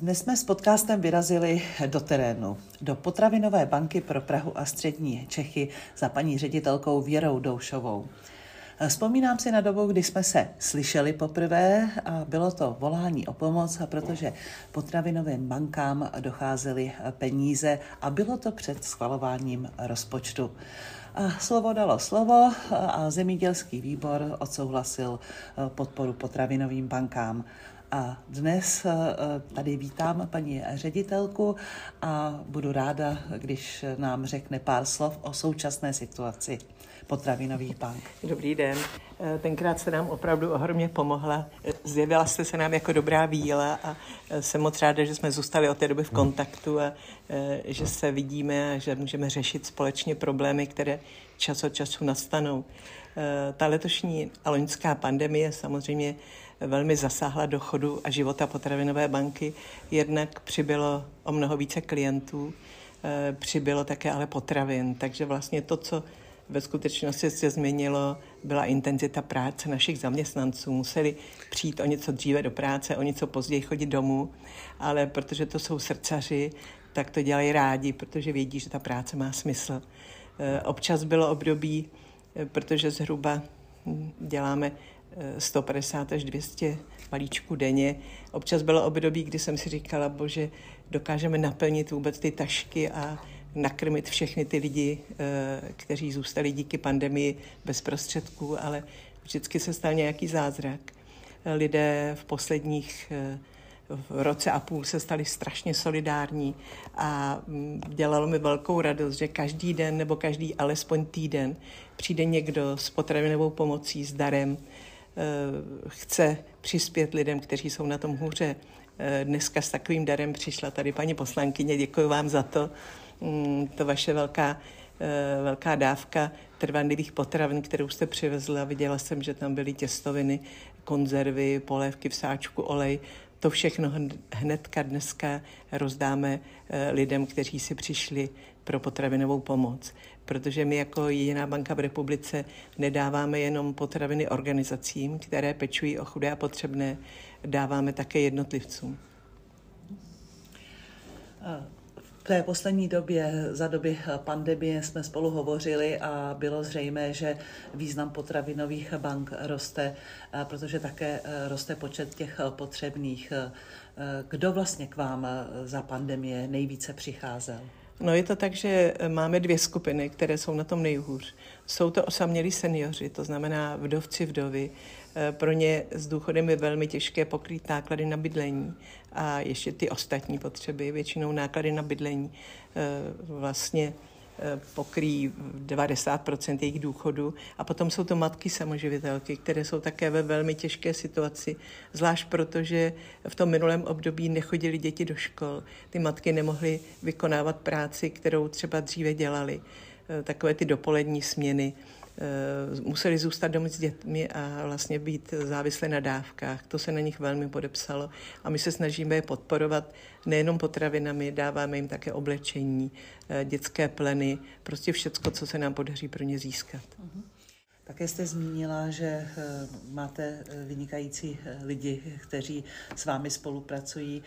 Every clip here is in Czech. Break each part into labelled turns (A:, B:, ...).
A: Dnes jsme s podcastem vyrazili do terénu, do potravinové banky pro Prahu a střední Čechy za paní ředitelkou Věrou Doušovou. Vzpomínám si na dobu, kdy jsme se slyšeli poprvé a bylo to volání o pomoc, protože potravinovým bankám docházely peníze a bylo to před schvalováním rozpočtu. A slovo dalo slovo a zemědělský výbor odsouhlasil podporu potravinovým bankám. A dnes tady vítám paní ředitelku a budu ráda, když nám řekne pár slov o současné situaci potravinových bank.
B: Dobrý den. Eh, tenkrát se nám opravdu ohromně pomohla. Eh, zjevila jste se nám jako dobrá víla a eh, jsem moc ráda, že jsme zůstali od té doby v kontaktu a že se vidíme a že můžeme řešit společně problémy, které čas od času nastanou. Ta letošní a loňská pandemie samozřejmě velmi zasáhla do chodu a života potravinové banky. Jednak přibylo o mnoho více klientů, přibylo také ale potravin. Takže vlastně to, co ve skutečnosti se změnilo, byla intenzita práce našich zaměstnanců. Museli přijít o něco dříve do práce, o něco později chodit domů, ale protože to jsou srdcaři, tak to dělají rádi, protože vědí, že ta práce má smysl. Eh, občas bylo období, eh, protože zhruba hm, děláme 150 eh, až 200 balíčků denně. Občas bylo období, kdy jsem si říkala, bože, dokážeme naplnit vůbec ty tašky a nakrmit všechny ty lidi, eh, kteří zůstali díky pandemii bez prostředků, ale vždycky se stal nějaký zázrak. Lidé v posledních eh, v roce a půl se stali strašně solidární a mm, dělalo mi velkou radost, že každý den nebo každý alespoň týden přijde někdo s potravinovou pomocí, s darem, eh, chce přispět lidem, kteří jsou na tom hůře. Dneska s takovým darem přišla tady paní poslankyně, děkuji vám za to. Mm, to vaše velká, eh, velká dávka trvanlivých potravin, kterou jste přivezla. Viděla jsem, že tam byly těstoviny, konzervy, polévky v sáčku, olej. To všechno hnedka dneska rozdáme eh, lidem, kteří si přišli pro potravinovou pomoc. Protože my jako jediná banka v republice nedáváme jenom potraviny organizacím, které pečují o chudé a potřebné, dáváme také jednotlivcům.
A: Uh té poslední době, za doby pandemie jsme spolu hovořili a bylo zřejmé, že význam potravinových bank roste, protože také e, roste počet těch potřebných. E, kdo vlastně k vám za pandemie nejvíce přicházel?
B: No je to tak, že máme dvě skupiny, které jsou na tom nejhůř. Jsou to osamělí seniori, to znamená vdovci, vdovy. E, pro ně s důchodem je velmi těžké pokrýt náklady na bydlení a ještě ty ostatní potřeby, většinou náklady na bydlení, e, vlastně pokryjí 90% jejich důchodu. A potom jsou to matky samoživitelky, které jsou také ve velmi těžké situaci, zvlášť protože v tom minulém období nechodili děti do škol. Ty matky nemohly vykonávat práci, kterou třeba dříve dělali. Takové ty dopolední směny Eh, museli zůstat doma s dětmi a vlastně být závislé na dávkách. To se na nich velmi podepsalo a my se snažíme je podporovat nejenom potravinami, dáváme jim také oblečení, eh, dětské pleny, prostě všecko, co se nám podaří pro ně získat. Uh-huh.
A: Také jste zmínila, že eh, máte vynikající lidi, kteří s vámi spolupracují.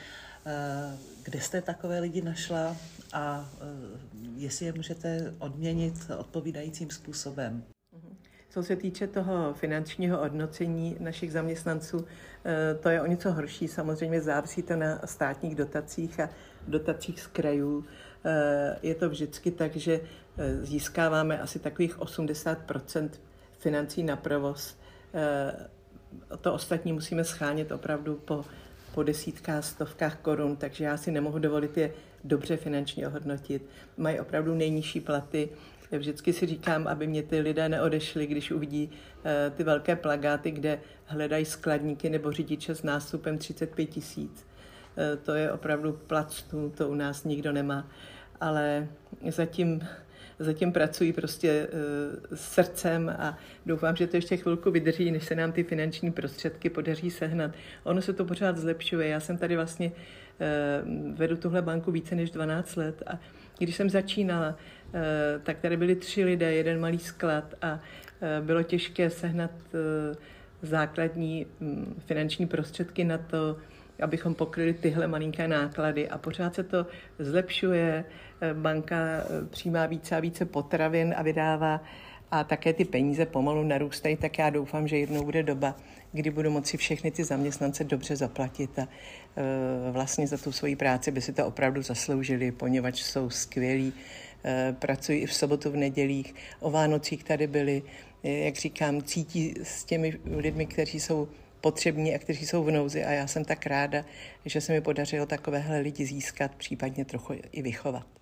A: Kde jste takové lidi našla a jestli je můžete odměnit odpovídajícím způsobem?
B: Co se týče toho finančního hodnocení našich zaměstnanců, eh, to je o něco horší. Samozřejmě závisí to na státních dotacích a dotacích z krajů. Eh, je to vždycky tak, že eh, získáváme asi takových 80% financí na provoz. To ostatní musíme schánět opravdu po, po desítkách, stovkách korun, takže já si nemohu dovolit je dobře finančně ohodnotit. Mají opravdu nejnižší platy, Vždycky si říkám, aby mě ty lidé neodešli, když uvidí uh, ty velké plagáty, kde hledají skladníky nebo řidiče s nástupem 35 tisíc. Uh, to je opravdu plactů, to u nás nikdo nemá. Ale zatím zatím pracují prostě uh, srdcem a doufám, že to ještě chvilku vydrží, než se nám ty finanční prostředky podaří sehnat. Ono se to pořád zlepšuje. Já jsem tady vlastně vedu tuhle banku více než 12 let a když jsem začínala, Eh, tak tady byli tři lidé, jeden malý sklad a eh, bylo těžké sehnat eh, základní mm, finanční prostředky na to, abychom pokryli tyhle malinké náklady a pořád se to zlepšuje. Banka přijímá více a více potravin a vydává a také ty peníze pomalu narůstají, tak já doufám, že jednou bude doba, kdy budu moci všechny ty zaměstnance dobře zaplatit a e, vlastně za tu svoji práci by si to opravdu zasloužili, poněvadž jsou skvělí, e, pracují i v sobotu, v nedělích, o Vánocích tady byli, e, jak říkám, cítí s těmi lidmi, kteří jsou potřební a kteří jsou v nouzi a já jsem tak ráda, že se mi podařilo takovéhle lidi získat, případně trochu i vychovat.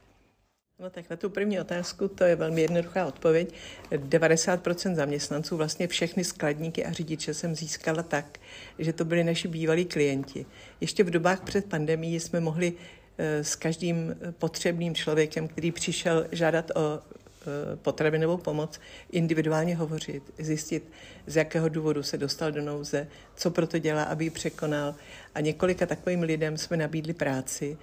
B: No tak na tu první otázku to je velmi jednoduchá odpověď. 90% zaměstnanců, vlastně všechny skladníky a řidiče jsem získala tak, že to byli naši bývalí klienti. Ještě v dobách před pandemií jsme mohli eh, s každým potřebným člověkem, který přišel žádat o eh, potravinovou pomoc, individuálně hovořit, zjistit, z jakého důvodu se dostal do nouze, co proto dělá, aby ji překonal. A několika takovým lidem jsme nabídli práci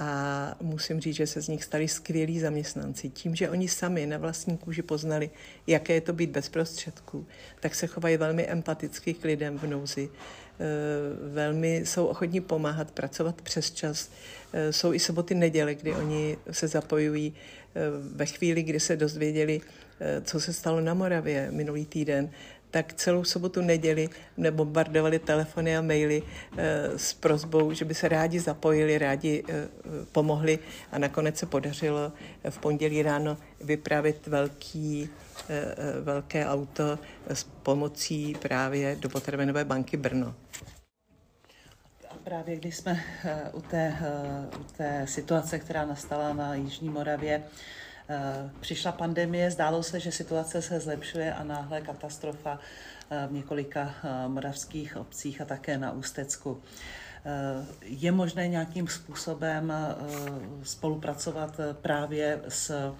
B: a musím říct, že se z nich stali skvělí zaměstnanci. Tím, že oni sami na vlastní kůži poznali, jaké je to být bez prostředků, tak se chovají velmi empaticky k lidem v nouzi. Eh, velmi jsou ochotní pomáhat, pracovat přes čas. Eh, jsou i soboty, neděle, kdy oni se zapojují eh, ve chvíli, kdy se dozvěděli, co se stalo na Moravě minulý týden, tak celou sobotu, neděli bombardovali telefony a maily e, s prozbou, že by se rádi zapojili, rádi e, pomohli a nakonec se podařilo v pondělí ráno vypravit velký, velké auto s pomocí právě do potravinové banky Brno.
A: Právě když jsme u té, u té situace, která nastala na Jižní Moravě, Eh, přišla pandemie, zdálo se, že situace se zlepšuje a náhle katastrofa eh, v několika eh, moravských obcích a také na Ústecku. Je možné nějakým způsobem spolupracovat právě s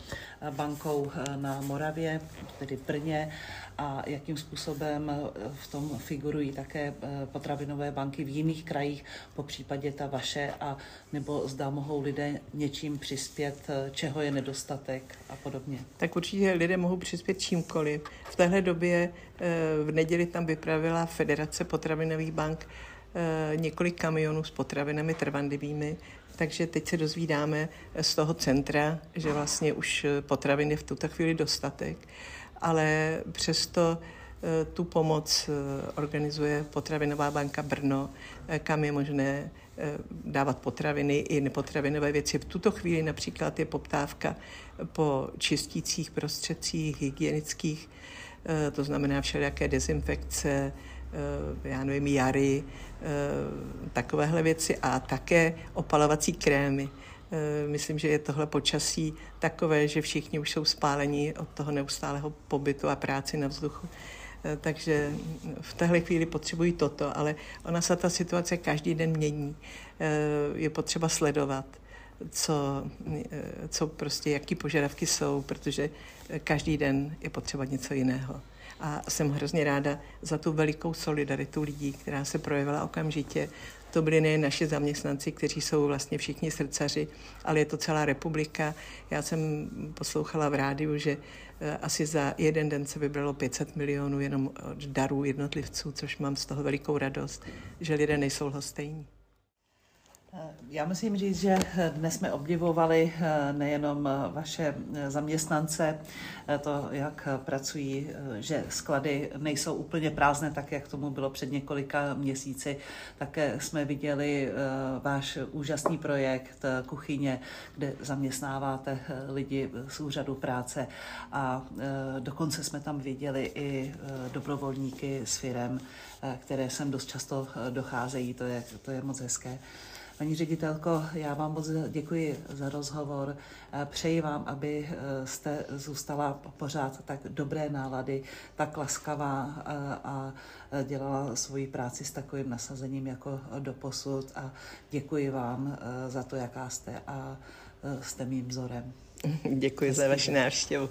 A: bankou na Moravě, tedy v Brně, a jakým způsobem v tom figurují také potravinové banky v jiných krajích, po případě ta vaše, a nebo zda mohou lidé něčím přispět, čeho je nedostatek a podobně.
B: Tak určitě lidé mohou přispět čímkoliv. V téhle době v neděli tam vypravila Federace potravinových bank Eh, několik kamionů s potravinami trvanlivými, takže teď se dozvídáme z toho centra, že vlastně už potravin je v tuto chvíli dostatek, ale přesto eh, tu pomoc eh, organizuje Potravinová banka Brno, kam je možné dávat potraviny i nepotravinové věci. V tuto chvíli například je poptávka po čistících prostředcích hygienických, to znamená všelijaké dezinfekce, Eh, já nevím, jary, eh, takovéhle věci a také opalovací krémy. Eh, myslím, že je tohle počasí takové, že všichni už jsou spáleni od toho neustálého pobytu a práci na vzduchu. Takže v téhle chvíli potřebují toto, ale ona se ta situace každý den mění. Je potřeba sledovat, co, co prostě, jaký požadavky jsou, protože každý den je potřeba něco jiného a jsem hrozně ráda za tu velikou solidaritu lidí, která se projevila okamžitě. To byli nejen naši zaměstnanci, kteří jsou vlastně všichni srdcaři, ale je to celá republika. Já jsem poslouchala v rádiu, že eh, asi za jeden den se vybralo 500 milionů jenom darů jednotlivců, což mám z toho velikou radost, že lidé nejsou lhostejní.
A: Já musím říct, že dnes jsme obdivovali eh, nejenom eh, vaše eh, zaměstnance, to, jak pracují, že sklady nejsou úplně prázdné, tak jak tomu bylo před několika měsíci. Také jsme viděli váš úžasný projekt kuchyně, kde zaměstnáváte lidi z úřadu práce a dokonce jsme tam viděli i dobrovolníky s firem, které sem dost často docházejí, to je, to je moc hezké. Paní ředitelko, já vám moc děkuji za rozhovor. Přeji vám, aby eh, jste zůstala pořád tak dobré nálady, tak laskavá eh, a dělala svoji práci s takovým nasazením jako doposud a děkuji vám eh, za to, jaká jste a jste mým vzorem.
B: Děkuji Hezký za vaši návštěvu.